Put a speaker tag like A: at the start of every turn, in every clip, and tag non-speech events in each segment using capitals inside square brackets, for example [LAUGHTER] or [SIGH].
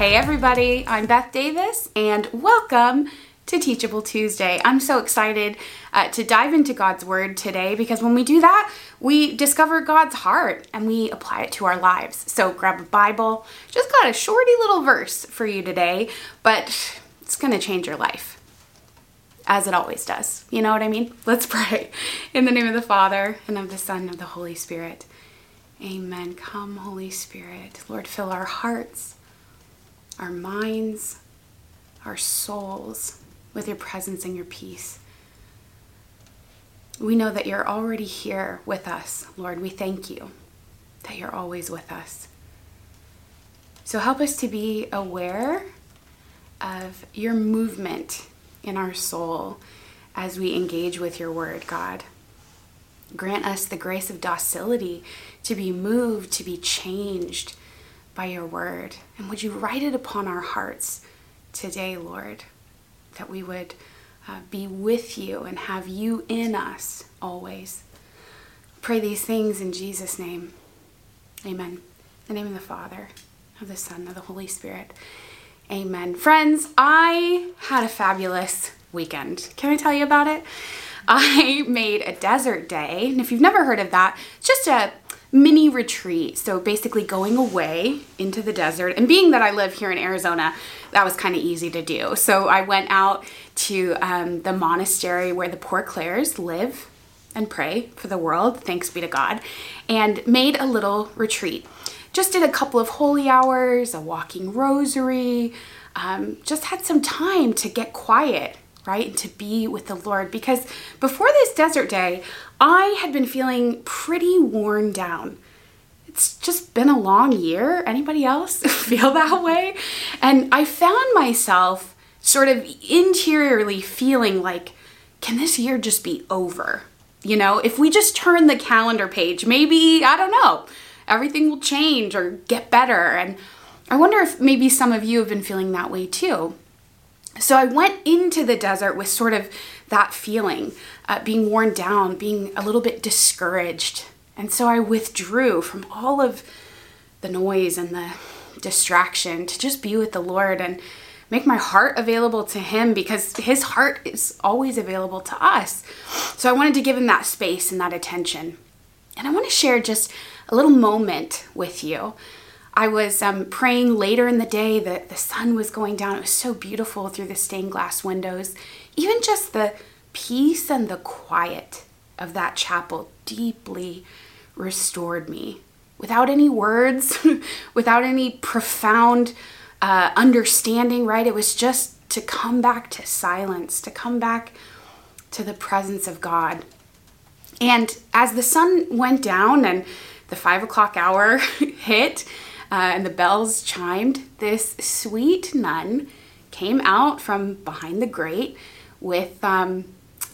A: Hey, everybody, I'm Beth Davis, and welcome to Teachable Tuesday. I'm so excited uh, to dive into God's Word today because when we do that, we discover God's heart and we apply it to our lives. So grab a Bible, just got a shorty little verse for you today, but it's going to change your life. As it always does. You know what I mean? Let's pray. In the name of the Father, and of the Son, and of the Holy Spirit. Amen. Come, Holy Spirit. Lord, fill our hearts, our minds, our souls with your presence and your peace. We know that you're already here with us, Lord. We thank you that you're always with us. So help us to be aware of your movement in our soul as we engage with your word, God. Grant us the grace of docility to be moved, to be changed by your word. And would you write it upon our hearts today, Lord? that we would uh, be with you and have you in us always. Pray these things in Jesus' name. Amen. In the name of the Father, of the Son, of the Holy Spirit. Amen. Friends, I had a fabulous weekend. Can I tell you about it? [LAUGHS] I made a desert day, and if you've never heard of that, just a mini retreat. So basically going away into the desert. And being that I live here in Arizona, that was kind of easy to do. So I went out to um, the monastery where the Poor Clares live and pray for the world, thanks be to God, and made a little retreat. Just did a couple of holy hours, a walking rosary, um, just had some time to get quiet right? And to be with the Lord. Because before this desert day, I had been feeling pretty worn down. It's just been a long year. Anybody else [LAUGHS] feel that way? And I found myself sort of interiorly feeling like, can this year just be over? You know, if we just turn the calendar page, maybe, I don't know, everything will change or get better. And I wonder if maybe some of you have been feeling that way too. So I went into the desert with sort of that feeling, uh, being worn down, being a little bit discouraged. And so I withdrew from all of the noise and the distraction to just be with the Lord and make my heart available to Him because His heart is always available to us. So I wanted to give Him that space and that attention. And I want to share just a little moment with you I was um, praying later in the day that the sun was going down. It was so beautiful through the stained glass windows. Even just the peace and the quiet of that chapel deeply restored me. Without any words, [LAUGHS] without any profound uh, understanding, right? It was just to come back to silence, to come back to the presence of God. And as the sun went down and the five o'clock hour [LAUGHS] hit, uh, and the bells chimed, this sweet nun came out from behind the grate with, um,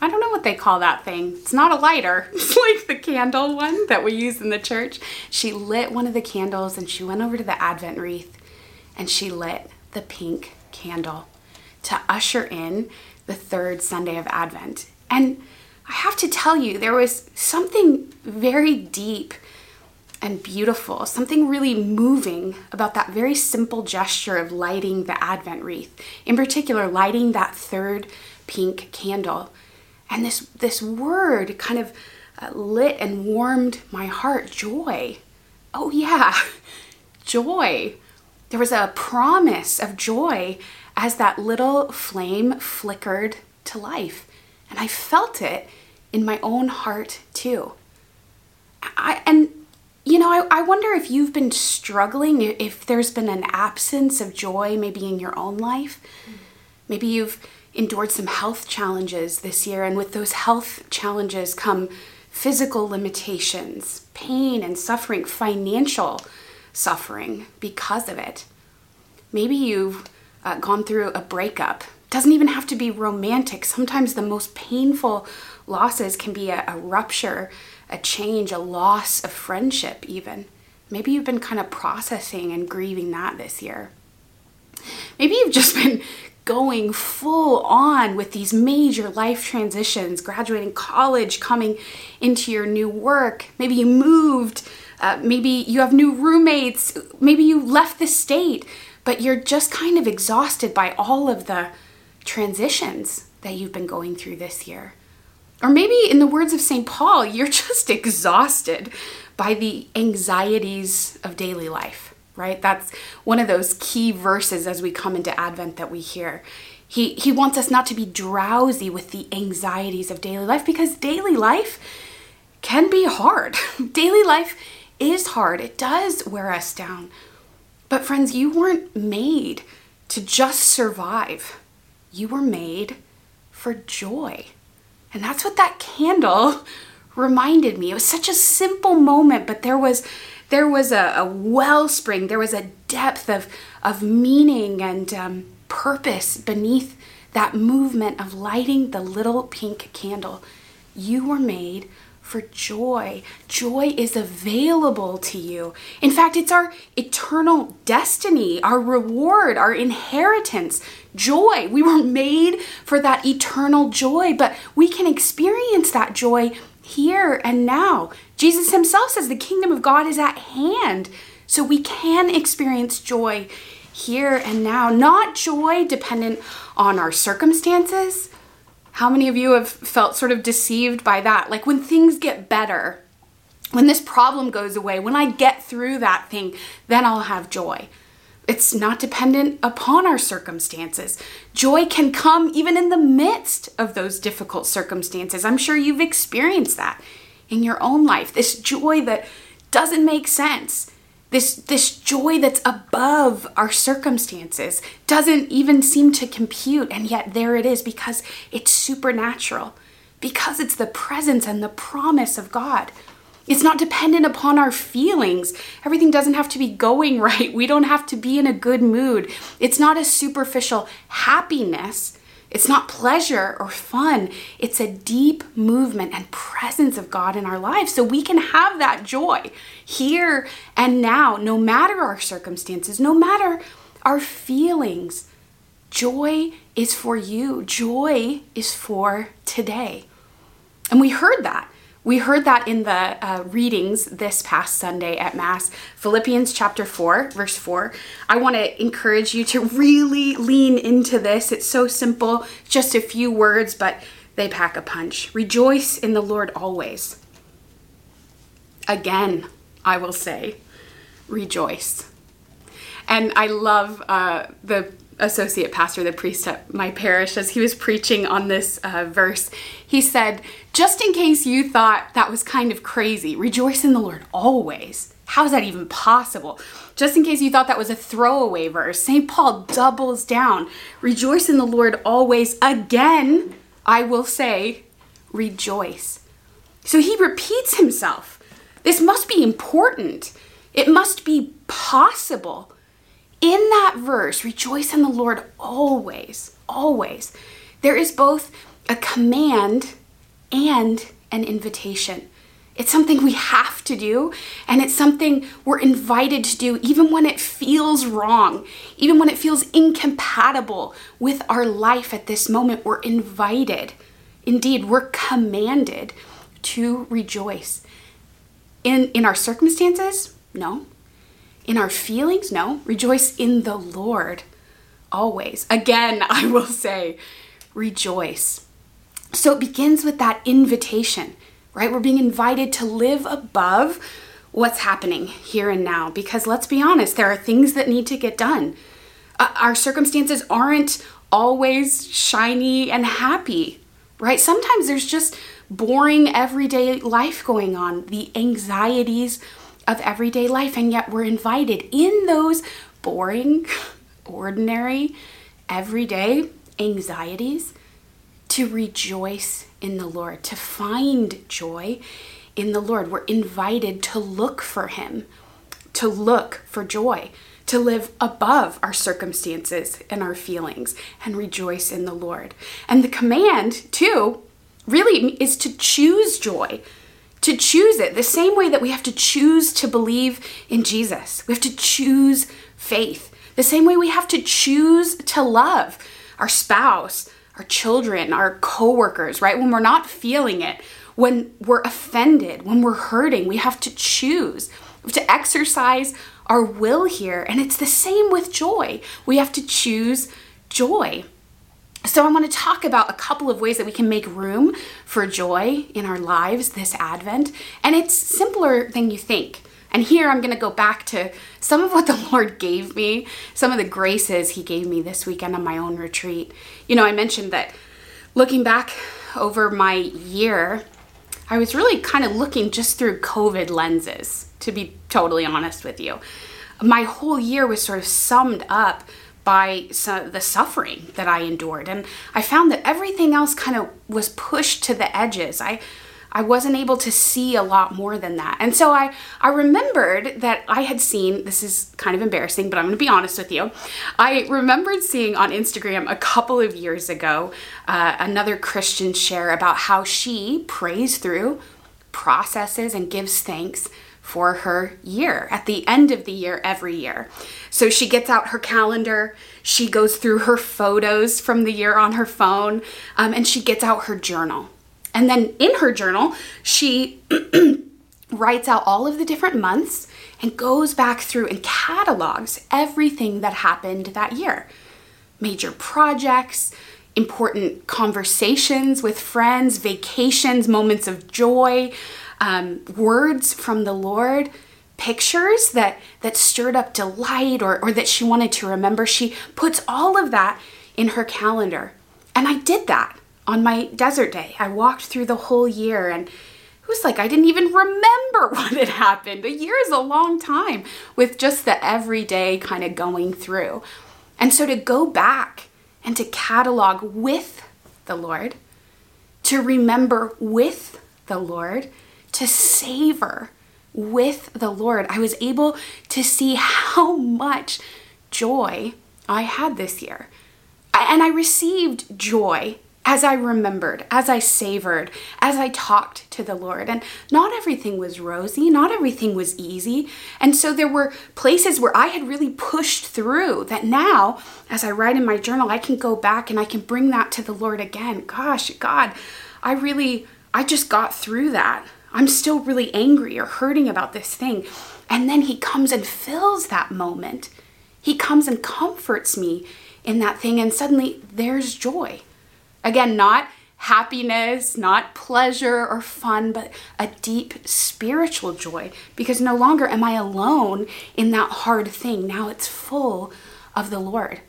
A: I don't know what they call that thing. It's not a lighter, [LAUGHS] it's like the candle one that we use in the church. She lit one of the candles and she went over to the Advent wreath and she lit the pink candle to usher in the third Sunday of Advent. And I have to tell you, there was something very deep and beautiful, something really moving about that very simple gesture of lighting the Advent wreath. In particular, lighting that third pink candle. And this, this word kind of uh, lit and warmed my heart joy. Oh, yeah, [LAUGHS] joy. There was a promise of joy as that little flame flickered to life. And I felt it in my own heart too. I, and you know, I, I wonder if you've been struggling, if there's been an absence of joy maybe in your own life. Maybe you've endured some health challenges this year, and with those health challenges come physical limitations, pain and suffering, financial suffering because of it. Maybe you've uh, gone through a breakup. Doesn't even have to be romantic. Sometimes the most painful losses can be a, a rupture a change, a loss of friendship, even. Maybe you've been kind of processing and grieving that this year. Maybe you've just [LAUGHS] been going full on with these major life transitions, graduating college, coming into your new work. Maybe you moved, uh, maybe you have new roommates, maybe you left the state. but you're just kind of exhausted by all of the transitions that you've been going through this year. Or maybe, in the words of St. Paul, you're [LAUGHS] just exhausted by the anxieties of daily life, right? That's one of those key verses as we come into Advent that we hear. He, he wants us not to be drowsy with the anxieties of daily life because daily life can be hard. [LAUGHS] daily life is hard, it does wear us down. But, friends, you weren't made to just survive, you were made for joy. And that's what that candle [LAUGHS] reminded me. It was such a simple moment, but there was there was a, a wellspring, there was a depth of, of meaning and um, purpose beneath that movement of lighting the little pink candle. You were made for joy. Joy is available to you. In fact, it's our eternal destiny, our reward, our inheritance. Joy. We were made for that eternal joy, but we can experience that joy here and now. Jesus himself says the kingdom of God is at hand. So we can experience joy here and now, not joy dependent on our circumstances how many of you have felt sort of deceived by that? Like when things get better, when this problem goes away, when I get through that thing, then I'll have joy. It's not dependent upon our circumstances. Joy can come even in the midst of those difficult circumstances. I'm sure you've experienced that in your own life. This joy that doesn't make sense this this joy that's above our circumstances doesn't even seem to compute and yet there it is because it's supernatural because it's the presence and the promise of God it's not dependent upon our feelings. Everything doesn't have to be going [LAUGHS] right. We don't have to be in a good mood. It's not a superficial happiness. It's not pleasure or fun. It's a deep movement and presence of God in our lives. So we can have that joy here and now, no matter our circumstances, no matter our feelings. Joy is for you, joy is for today. And we heard that we heard that in the uh, readings this past Sunday at Mass, Philippians chapter 4, verse 4. I want to encourage you to really lean into this. It's so simple, just a few words, but they pack a punch. Rejoice in the Lord always. Again, I will say, rejoice. And I love uh, the associate pastor, the priest at my parish, as he was preaching on this uh, verse, he said, Just in case you thought that was kind of crazy, rejoice in the Lord always. How is that even possible? Just in case you thought that was a throwaway verse, St. Paul doubles down. Rejoice in the Lord always. Again, I will say, rejoice. So he repeats himself. This must be important. It must be possible in that verse, rejoice in the Lord always, always, there is both a command and an invitation. It's something we have to do, and it's something we're invited to do even when it feels wrong, even when it feels incompatible with our life at this moment. We're invited, indeed, we're commanded to rejoice. In, in our circumstances? No in our feelings? No. Rejoice in the Lord always. Again, [LAUGHS] I will say, rejoice. So it begins with that invitation, right? We're being invited to live above what's happening here and now because let's be honest, there are things that need to get done. Uh, our circumstances aren't always shiny and happy, right? Sometimes there's just boring everyday life going on, the anxieties of everyday life, and yet we're invited in those boring, ordinary, everyday anxieties to rejoice in the Lord, to find joy in the Lord. We're invited to look for Him, to look for joy, to live above our circumstances and our feelings and rejoice in the Lord. And the command, too, really is to choose joy to choose it the same way that we have to choose to believe in Jesus. We have to choose faith. The same way we have to choose to love our spouse, our children, our coworkers, right? When we're not feeling it, when we're offended, when we're hurting, we have to choose. We have to exercise our will here. And it's the same with joy. We have to choose joy. So, I want to talk about a couple of ways that we can make room for joy in our lives this Advent. And it's simpler than you think. And here I'm going to go back to some of what the [LAUGHS] Lord gave me, some of the graces He gave me this weekend on my own retreat. You know, I mentioned that looking back over my year, I was really kind of looking just through COVID lenses, to be totally honest with you. My whole year was sort of summed up by the suffering that I endured. And I found that everything else kind of was pushed to the edges. I I wasn't able to see a lot more than that. And so I, I remembered that I had seen, this is kind of embarrassing, but I'm to be honest with you. I remembered seeing on Instagram a couple of years ago uh, another Christian share about how she prays through, processes, and gives thanks for her year at the end of the year every year. So she gets out her calendar, she goes through her photos from the year on her phone, um, and she gets out her journal. And then in her journal, she [CLEARS THROAT] writes out all of the different months and goes back through and catalogs everything that happened that year major projects, important conversations with friends, vacations, moments of joy, um, words from the Lord. Pictures that, that stirred up delight or, or that she wanted to remember. She puts all of that in her calendar. And I did that on my desert day. I walked through the whole year and it was like I didn't even remember [LAUGHS] what had happened. A year is a long time with just the everyday kind of going through. And so to go back and to catalog with the Lord, to remember with the Lord, to savor with the Lord, I was able to see how much joy I had this year. And I received joy as I remembered, as I savored, as I talked to the Lord. And not everything was rosy, not everything was easy. And so there were places where I had really pushed through that now, as I write in my journal, I can go back and I can bring that to the Lord again. Gosh, God, I really, I just got through that. I'm still really angry or hurting about this thing. And then He comes and fills that moment. He comes and comforts me in that thing, and suddenly there's joy. Again, not happiness, not pleasure or fun, but a deep spiritual joy because no longer am I alone in that hard thing. Now it's full of the Lord.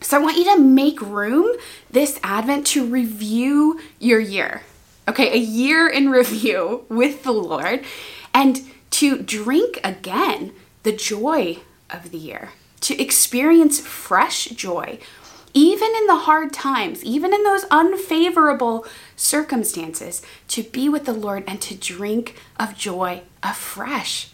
A: So I want you to make room this Advent to review your year. Okay, a year in review [LAUGHS] with the Lord and to drink again the joy of the year, to experience fresh joy even in the hard times, even in those unfavorable circumstances, to be with the Lord and to drink of joy afresh.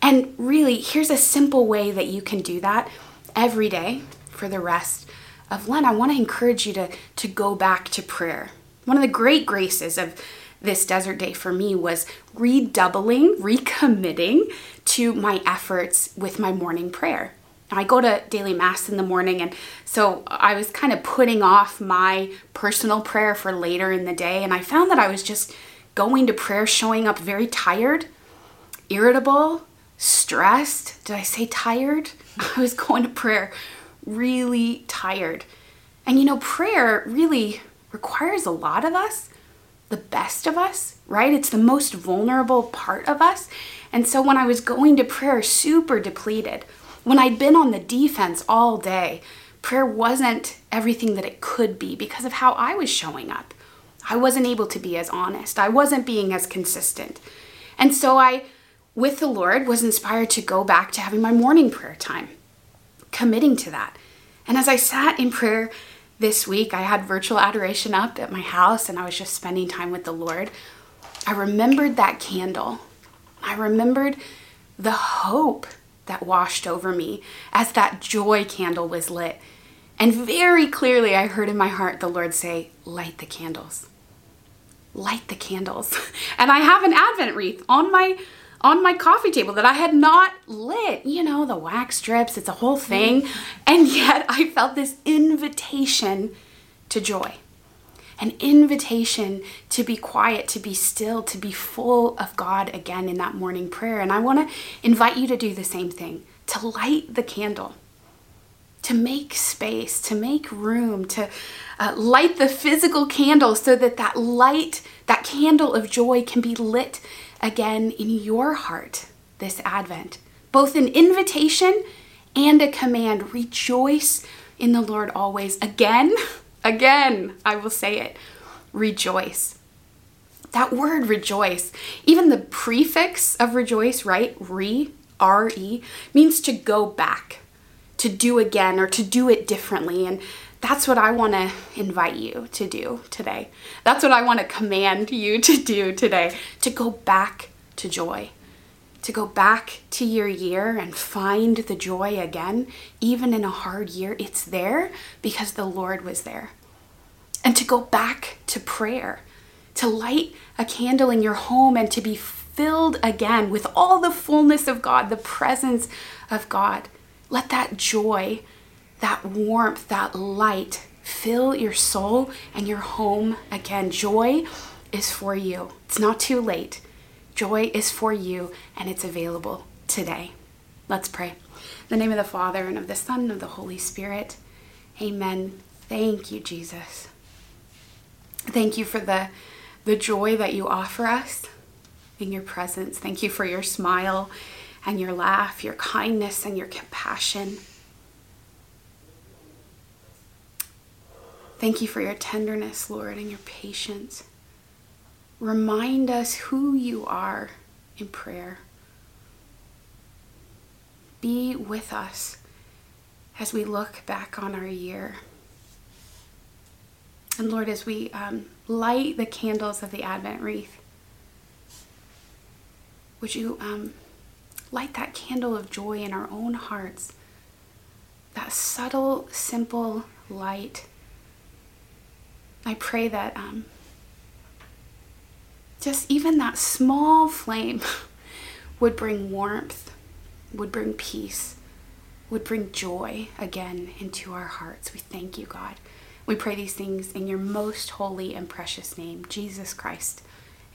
A: And really, here's a simple way that you can do that every day for the rest of Lent. I want to encourage you to, to go back to prayer. One of the great graces of this desert day for me was redoubling, recommitting to my efforts with my morning prayer. I go to daily mass in the morning, and so I was kind of putting off my personal prayer for later in the day. And I found that I was just going to prayer, showing up very tired, irritable, stressed. Did I say tired? [LAUGHS] I was going to prayer really tired. And you know, prayer really requires a lot of us, the best of us, right? It's the most vulnerable part of us. And so when I was going to prayer super depleted, when I'd been on the defense all day, prayer wasn't everything that it could be because of how I was showing up. I wasn't able to be as honest. I wasn't being as consistent. And so I, with the Lord, was inspired to go back to having my morning prayer time, committing to that. And as I sat in prayer this week, I had virtual adoration up at my house and I was just spending time with the Lord. I remembered that candle. I remembered the hope that washed over me as that joy candle was lit. And very clearly, I heard in my heart the Lord say, Light the candles. Light the candles. [LAUGHS] And I have an Advent wreath on my on my coffee table that I had not lit. You know, the wax strips, it's a whole thing. And yet I felt this invitation to joy. an invitation to be quiet, to be still, to be full of God again in that morning prayer. And I want to invite you to do the same thing to light the candle, to make space, to make room, to uh, light the physical candle so that that light, that candle of joy can be lit again in your heart this Advent. Both an invitation and a command. Rejoice in the Lord always. Again, [LAUGHS] again, I will say it. Rejoice. That word rejoice, even the prefix of rejoice, right? Re, R E, means to go back, to do again, or to do it differently. And that's what I want to invite you to do today. That's what I want to command you to do today to go back to joy to go back to your year and find the joy again, even in a hard year, it's there because the Lord was there. And to go back to prayer, to light a candle in your home and to be filled again with all the fullness of God, the presence of God. Let that joy, that warmth, that light fill your soul and your home again. Joy is for you. It's not too late. Joy is for you and it's available today. Let's pray. In the name of the Father and of the Son and of the Holy Spirit. Amen. Thank you, Jesus. Thank you for the, the joy that you offer us in your presence. Thank you for your smile and your laugh, your kindness and your compassion. Thank you for your tenderness, Lord, and your patience. Remind us who you are in prayer. Be with us as we look back on our year. And Lord, as we um, light the candles of the Advent wreath, would you um, light that candle of joy in our own hearts? That subtle, simple light. I pray that um, just even that small flame [LAUGHS] would bring warmth, would bring peace, would bring joy again into our hearts. We thank you, God. We pray these things in your most holy and precious name, Jesus Christ.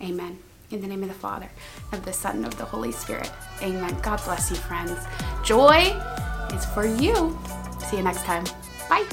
A: Amen. In the name of the Father, of the Son, of the Holy Spirit. Amen. God bless you, friends. Joy is for you. See you next time. Bye.